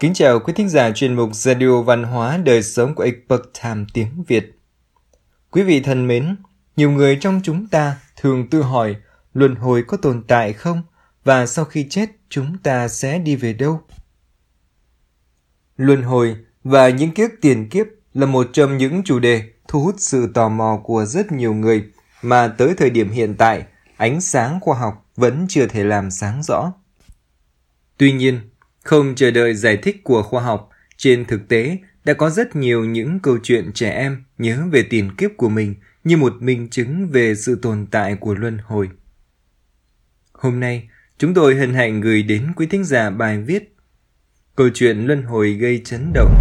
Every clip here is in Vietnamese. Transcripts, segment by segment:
Kính chào quý thính giả chuyên mục Radio Văn hóa Đời Sống của Epoch Time tiếng Việt. Quý vị thân mến, nhiều người trong chúng ta thường tự hỏi luân hồi có tồn tại không và sau khi chết chúng ta sẽ đi về đâu? Luân hồi và những kiếp tiền kiếp là một trong những chủ đề thu hút sự tò mò của rất nhiều người mà tới thời điểm hiện tại, ánh sáng khoa học vẫn chưa thể làm sáng rõ. Tuy nhiên, không chờ đợi giải thích của khoa học, trên thực tế đã có rất nhiều những câu chuyện trẻ em nhớ về tiền kiếp của mình như một minh chứng về sự tồn tại của luân hồi. Hôm nay, chúng tôi hân hạnh gửi đến quý thính giả bài viết Câu chuyện luân hồi gây chấn động.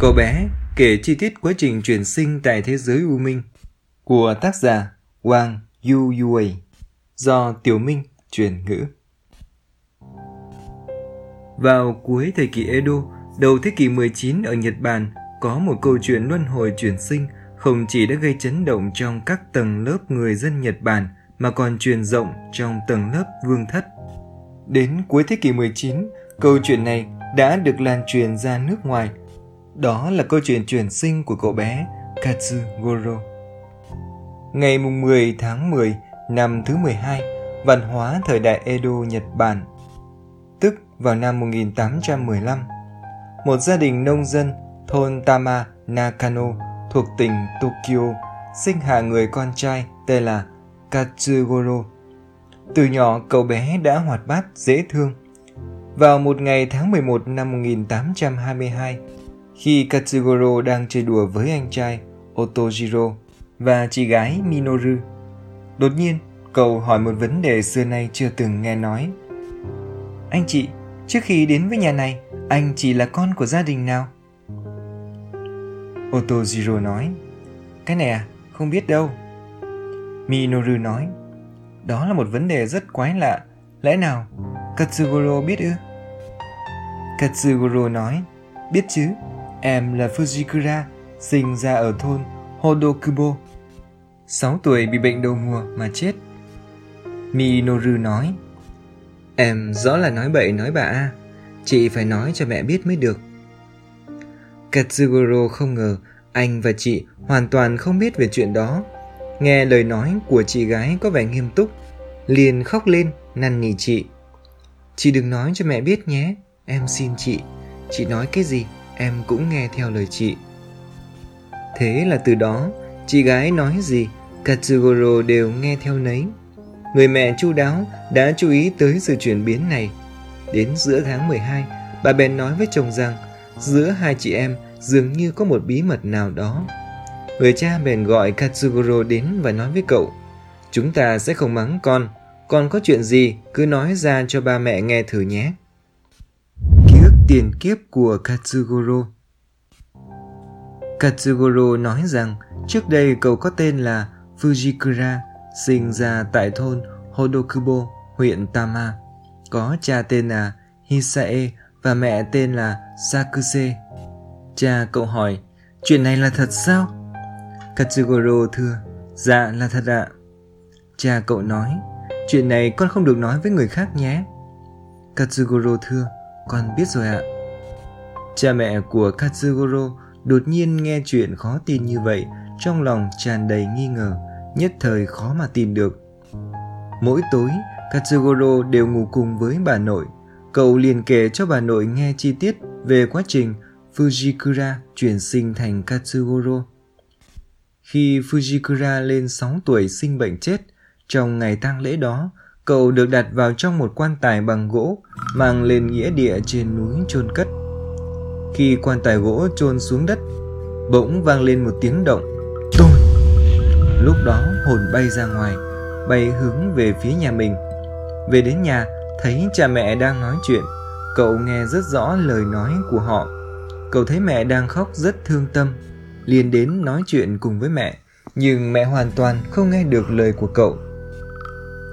Cậu bé kể chi tiết quá trình chuyển sinh tại thế giới U Minh của tác giả Wang Yu Yui do Tiểu Minh truyền ngữ. Vào cuối thời kỳ Edo, đầu thế kỷ 19 ở Nhật Bản, có một câu chuyện luân hồi chuyển sinh không chỉ đã gây chấn động trong các tầng lớp người dân Nhật Bản mà còn truyền rộng trong tầng lớp vương thất. Đến cuối thế kỷ 19, câu chuyện này đã được lan truyền ra nước ngoài. Đó là câu chuyện chuyển sinh của cậu bé Katsugoro. Ngày 10 tháng 10 năm thứ 12, văn hóa thời đại Edo Nhật Bản vào năm 1815. Một gia đình nông dân thôn Tama Nakano thuộc tỉnh Tokyo sinh hạ người con trai tên là Katsugoro. Từ nhỏ cậu bé đã hoạt bát, dễ thương. Vào một ngày tháng 11 năm 1822, khi Katsugoro đang chơi đùa với anh trai Otojiro và chị gái Minoru, đột nhiên cậu hỏi một vấn đề xưa nay chưa từng nghe nói. Anh chị, trước khi đến với nhà này, anh chỉ là con của gia đình nào? Otojiro nói, cái này à, không biết đâu. Minoru nói, đó là một vấn đề rất quái lạ, lẽ nào Katsugoro biết ư? Katsugoro nói, biết chứ, em là Fujikura, sinh ra ở thôn Hodokubo. 6 tuổi bị bệnh đầu mùa mà chết. Minoru nói, Em rõ là nói bậy nói bạ, chị phải nói cho mẹ biết mới được. Katsugoro không ngờ anh và chị hoàn toàn không biết về chuyện đó. Nghe lời nói của chị gái có vẻ nghiêm túc, liền khóc lên năn nỉ chị. Chị đừng nói cho mẹ biết nhé, em xin chị. Chị nói cái gì, em cũng nghe theo lời chị. Thế là từ đó, chị gái nói gì, Katsugoro đều nghe theo nấy người mẹ chu đáo đã chú ý tới sự chuyển biến này. Đến giữa tháng 12, bà bèn nói với chồng rằng giữa hai chị em dường như có một bí mật nào đó. Người cha bèn gọi Katsugoro đến và nói với cậu, chúng ta sẽ không mắng con, con có chuyện gì cứ nói ra cho ba mẹ nghe thử nhé. Ký ức tiền kiếp của Katsugoro Katsugoro nói rằng trước đây cậu có tên là Fujikura sinh ra tại thôn Hodokubo, huyện Tama. Có cha tên là Hisae và mẹ tên là Sakuse. Cha cậu hỏi, chuyện này là thật sao? Katsugoro thưa, dạ là thật ạ. Cha cậu nói, chuyện này con không được nói với người khác nhé. Katsugoro thưa, con biết rồi ạ. Cha mẹ của Katsugoro đột nhiên nghe chuyện khó tin như vậy, trong lòng tràn đầy nghi ngờ nhất thời khó mà tìm được. Mỗi tối, Katsugoro đều ngủ cùng với bà nội. Cậu liền kể cho bà nội nghe chi tiết về quá trình Fujikura chuyển sinh thành Katsugoro. Khi Fujikura lên 6 tuổi sinh bệnh chết, trong ngày tang lễ đó, cậu được đặt vào trong một quan tài bằng gỗ mang lên nghĩa địa trên núi chôn cất. Khi quan tài gỗ chôn xuống đất, bỗng vang lên một tiếng động. Lúc đó hồn bay ra ngoài, bay hướng về phía nhà mình. Về đến nhà, thấy cha mẹ đang nói chuyện, cậu nghe rất rõ lời nói của họ. Cậu thấy mẹ đang khóc rất thương tâm, liền đến nói chuyện cùng với mẹ, nhưng mẹ hoàn toàn không nghe được lời của cậu.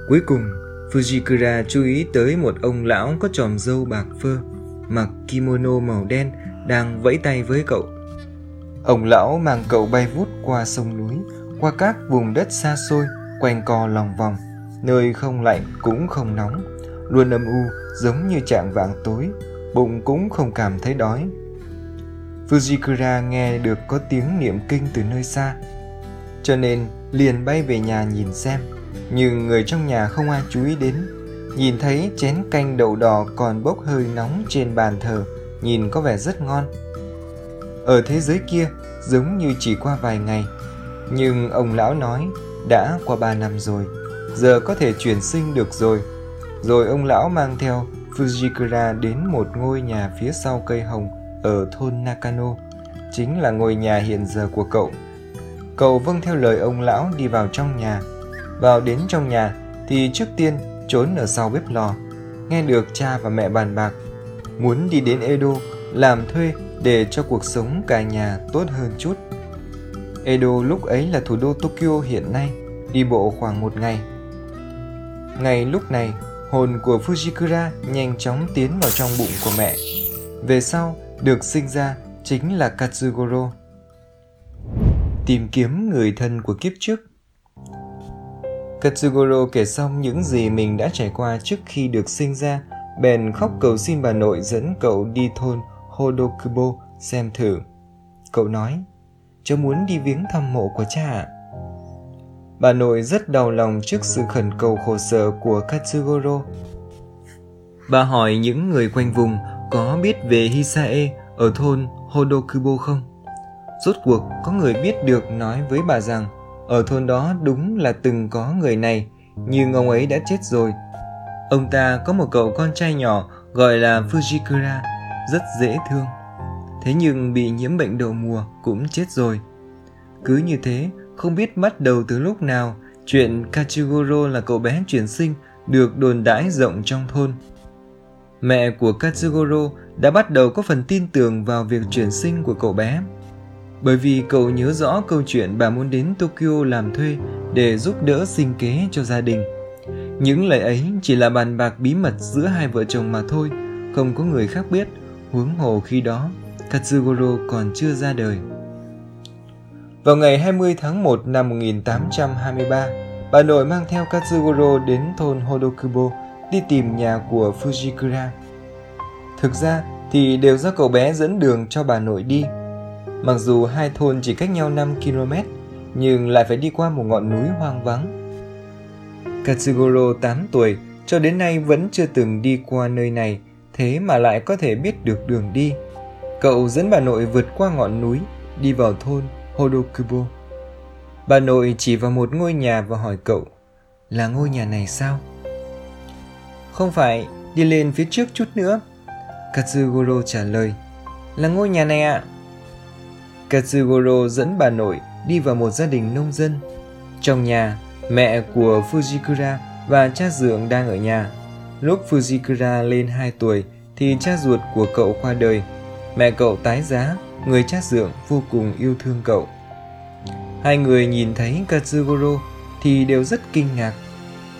Cuối cùng, Fujikura chú ý tới một ông lão có tròm râu bạc phơ, mặc kimono màu đen đang vẫy tay với cậu. Ông lão mang cậu bay vút qua sông núi, qua các vùng đất xa xôi quanh co lòng vòng nơi không lạnh cũng không nóng luôn âm u giống như trạng vạng tối bụng cũng không cảm thấy đói. Fujikura nghe được có tiếng niệm kinh từ nơi xa, cho nên liền bay về nhà nhìn xem, nhưng người trong nhà không ai chú ý đến. Nhìn thấy chén canh đậu đỏ còn bốc hơi nóng trên bàn thờ, nhìn có vẻ rất ngon. Ở thế giới kia, giống như chỉ qua vài ngày, nhưng ông lão nói đã qua ba năm rồi, giờ có thể chuyển sinh được rồi. Rồi ông lão mang theo Fujikura đến một ngôi nhà phía sau cây hồng ở thôn Nakano, chính là ngôi nhà hiện giờ của cậu. Cậu vâng theo lời ông lão đi vào trong nhà. Vào đến trong nhà thì trước tiên trốn ở sau bếp lò, nghe được cha và mẹ bàn bạc, muốn đi đến Edo làm thuê để cho cuộc sống cả nhà tốt hơn chút. Edo lúc ấy là thủ đô Tokyo hiện nay, đi bộ khoảng một ngày. Ngay lúc này, hồn của Fujikura nhanh chóng tiến vào trong bụng của mẹ. Về sau, được sinh ra chính là Katsugoro. Tìm kiếm người thân của kiếp trước Katsugoro kể xong những gì mình đã trải qua trước khi được sinh ra, bèn khóc cầu xin bà nội dẫn cậu đi thôn Hodokubo xem thử. Cậu nói, cháu muốn đi viếng thăm mộ của cha ạ. Bà nội rất đau lòng trước sự khẩn cầu khổ sở của Katsugoro. Bà hỏi những người quanh vùng có biết về Hisae ở thôn Hodokubo không? Rốt cuộc có người biết được nói với bà rằng ở thôn đó đúng là từng có người này, nhưng ông ấy đã chết rồi. Ông ta có một cậu con trai nhỏ gọi là Fujikura, rất dễ thương. Thế nhưng bị nhiễm bệnh đậu mùa cũng chết rồi. Cứ như thế, không biết bắt đầu từ lúc nào, chuyện Kachigoro là cậu bé chuyển sinh được đồn đãi rộng trong thôn. Mẹ của Katsugoro đã bắt đầu có phần tin tưởng vào việc chuyển sinh của cậu bé. Bởi vì cậu nhớ rõ câu chuyện bà muốn đến Tokyo làm thuê để giúp đỡ sinh kế cho gia đình. Những lời ấy chỉ là bàn bạc bí mật giữa hai vợ chồng mà thôi, không có người khác biết, huống hồ khi đó Katsugoro còn chưa ra đời. Vào ngày 20 tháng 1 năm 1823, bà nội mang theo Katsugoro đến thôn Hodokubo đi tìm nhà của Fujikura. Thực ra thì đều do cậu bé dẫn đường cho bà nội đi. Mặc dù hai thôn chỉ cách nhau 5 km, nhưng lại phải đi qua một ngọn núi hoang vắng. Katsugoro 8 tuổi cho đến nay vẫn chưa từng đi qua nơi này, thế mà lại có thể biết được đường đi. Cậu dẫn bà nội vượt qua ngọn núi, đi vào thôn Hodokubo. Bà nội chỉ vào một ngôi nhà và hỏi cậu, là ngôi nhà này sao? Không phải, đi lên phía trước chút nữa. Katsugoro trả lời, là ngôi nhà này ạ. À? Katsugoro dẫn bà nội đi vào một gia đình nông dân. Trong nhà, mẹ của Fujikura và cha dượng đang ở nhà. Lúc Fujikura lên 2 tuổi thì cha ruột của cậu qua đời. Mẹ cậu tái giá, người cha dượng vô cùng yêu thương cậu. Hai người nhìn thấy Katsugoro thì đều rất kinh ngạc.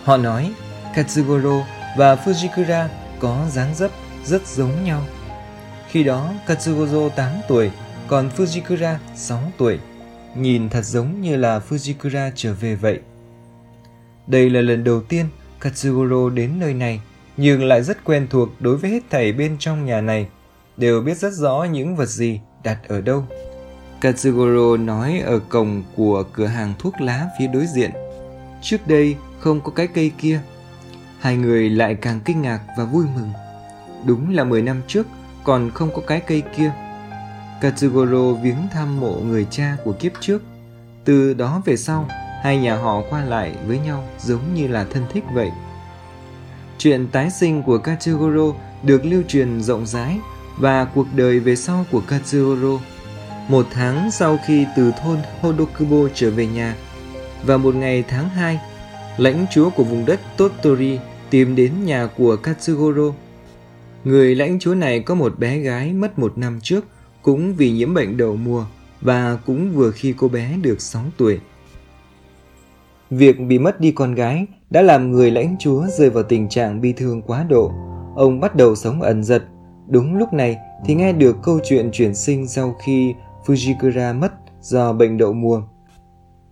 Họ nói Katsugoro và Fujikura có dáng dấp rất giống nhau. Khi đó Katsugoro 8 tuổi, còn Fujikura 6 tuổi. Nhìn thật giống như là Fujikura trở về vậy. Đây là lần đầu tiên Katsugoro đến nơi này, nhưng lại rất quen thuộc đối với hết thảy bên trong nhà này, đều biết rất rõ những vật gì đặt ở đâu. Katsugoro nói ở cổng của cửa hàng thuốc lá phía đối diện. Trước đây không có cái cây kia. Hai người lại càng kinh ngạc và vui mừng. Đúng là 10 năm trước còn không có cái cây kia. Katsugoro viếng thăm mộ người cha của kiếp trước. Từ đó về sau, hai nhà họ qua lại với nhau giống như là thân thích vậy. Chuyện tái sinh của Katsugoro được lưu truyền rộng rãi và cuộc đời về sau của Katsugoro. Một tháng sau khi từ thôn Hodokubo trở về nhà, và một ngày tháng 2, lãnh chúa của vùng đất Tottori tìm đến nhà của Katsugoro. Người lãnh chúa này có một bé gái mất một năm trước cũng vì nhiễm bệnh đầu mùa và cũng vừa khi cô bé được 6 tuổi. Việc bị mất đi con gái đã làm người lãnh chúa rơi vào tình trạng bi thương quá độ. Ông bắt đầu sống ẩn giật. Đúng lúc này thì nghe được câu chuyện chuyển sinh sau khi Fujikura mất do bệnh đậu mùa.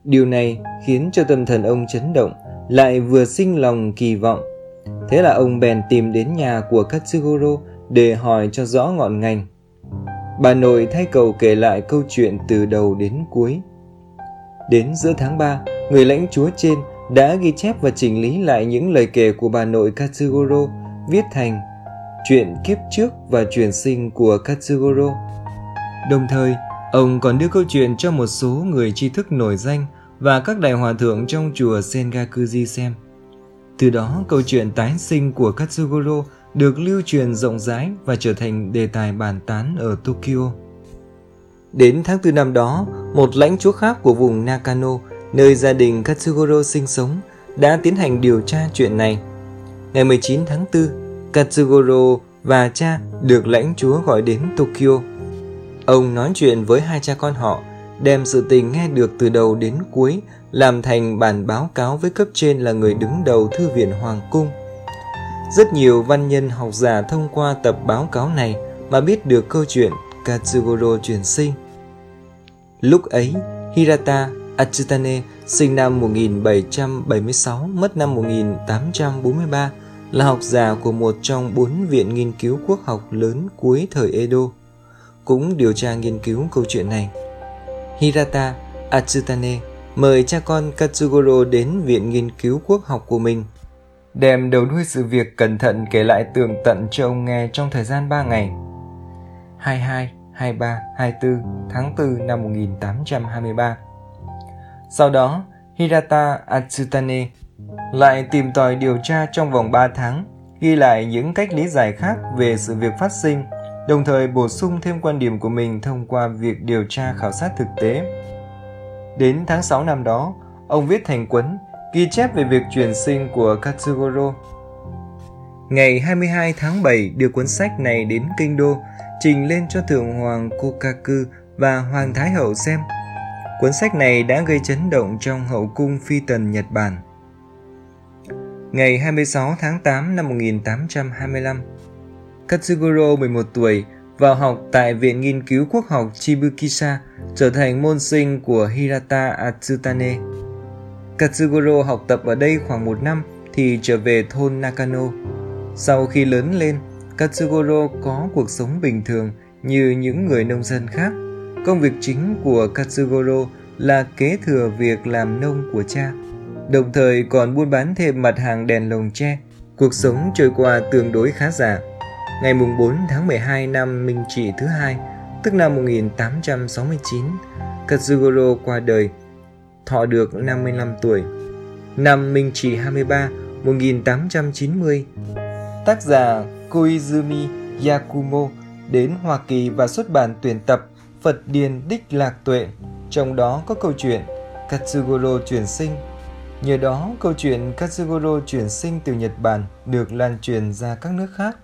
Điều này khiến cho tâm thần ông chấn động, lại vừa sinh lòng kỳ vọng. Thế là ông bèn tìm đến nhà của Katsugoro để hỏi cho rõ ngọn ngành. Bà nội thay cầu kể lại câu chuyện từ đầu đến cuối. Đến giữa tháng 3, người lãnh chúa trên đã ghi chép và chỉnh lý lại những lời kể của bà nội Katsugoro viết thành chuyện kiếp trước và truyền sinh của Katsugoro. Đồng thời, ông còn đưa câu chuyện cho một số người tri thức nổi danh và các đại hòa thượng trong chùa Sengakuji xem. Từ đó, câu chuyện tái sinh của Katsugoro được lưu truyền rộng rãi và trở thành đề tài bàn tán ở Tokyo. Đến tháng tư năm đó, một lãnh chúa khác của vùng Nakano, nơi gia đình Katsugoro sinh sống, đã tiến hành điều tra chuyện này. Ngày 19 tháng 4, Katsugoro và cha được lãnh chúa gọi đến Tokyo. Ông nói chuyện với hai cha con họ, đem sự tình nghe được từ đầu đến cuối làm thành bản báo cáo với cấp trên là người đứng đầu Thư viện Hoàng Cung. Rất nhiều văn nhân học giả thông qua tập báo cáo này mà biết được câu chuyện Katsugoro truyền sinh. Lúc ấy, Hirata Achutane sinh năm 1776, mất năm 1843, là học giả của một trong bốn viện nghiên cứu quốc học lớn cuối thời Edo, cũng điều tra nghiên cứu câu chuyện này. Hirata Atsutane mời cha con Katsugoro đến viện nghiên cứu quốc học của mình, đem đầu đuôi sự việc cẩn thận kể lại tường tận cho ông nghe trong thời gian 3 ngày. 22, 23, 24 tháng 4 năm 1823. Sau đó, Hirata Atsutane lại tìm tòi điều tra trong vòng 3 tháng, ghi lại những cách lý giải khác về sự việc phát sinh, đồng thời bổ sung thêm quan điểm của mình thông qua việc điều tra khảo sát thực tế. Đến tháng 6 năm đó, ông viết thành cuốn ghi chép về việc truyền sinh của Katsugoro. Ngày 22 tháng 7 đưa cuốn sách này đến Kinh Đô, trình lên cho Thượng Hoàng Kokaku và Hoàng Thái Hậu xem. Cuốn sách này đã gây chấn động trong hậu cung phi tần Nhật Bản. Ngày 26 tháng 8 năm 1825, Katsugoro 11 tuổi vào học tại Viện Nghiên cứu Quốc học Chibukisha, trở thành môn sinh của Hirata Atsutane. Katsugoro học tập ở đây khoảng một năm thì trở về thôn Nakano. Sau khi lớn lên, Katsugoro có cuộc sống bình thường như những người nông dân khác. Công việc chính của Katsugoro là kế thừa việc làm nông của cha, đồng thời còn buôn bán thêm mặt hàng đèn lồng tre. Cuộc sống trôi qua tương đối khá giả. Ngày 4 tháng 12 năm Minh Trị thứ hai, tức năm 1869, Katsugoro qua đời, thọ được 55 tuổi. Năm Minh Trị 23, 1890, tác giả Koizumi Yakumo đến Hoa Kỳ và xuất bản tuyển tập Phật Điền Đích Lạc Tuệ, trong đó có câu chuyện Katsugoro chuyển sinh. Nhờ đó, câu chuyện Katsugoro chuyển sinh từ Nhật Bản được lan truyền ra các nước khác.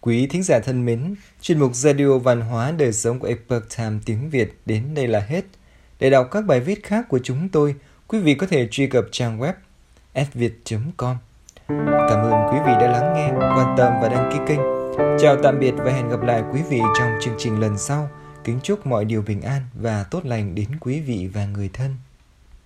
Quý thính giả thân mến, chuyên mục Radio Văn hóa Đời sống của Epoch Time tiếng Việt đến đây là hết. Để đọc các bài viết khác của chúng tôi, quý vị có thể truy cập trang web sviet.com. Cảm ơn quý vị đã lắng nghe, quan tâm và đăng ký kênh. Chào tạm biệt và hẹn gặp lại quý vị trong chương trình lần sau. Kính chúc mọi điều bình an và tốt lành đến quý vị và người thân.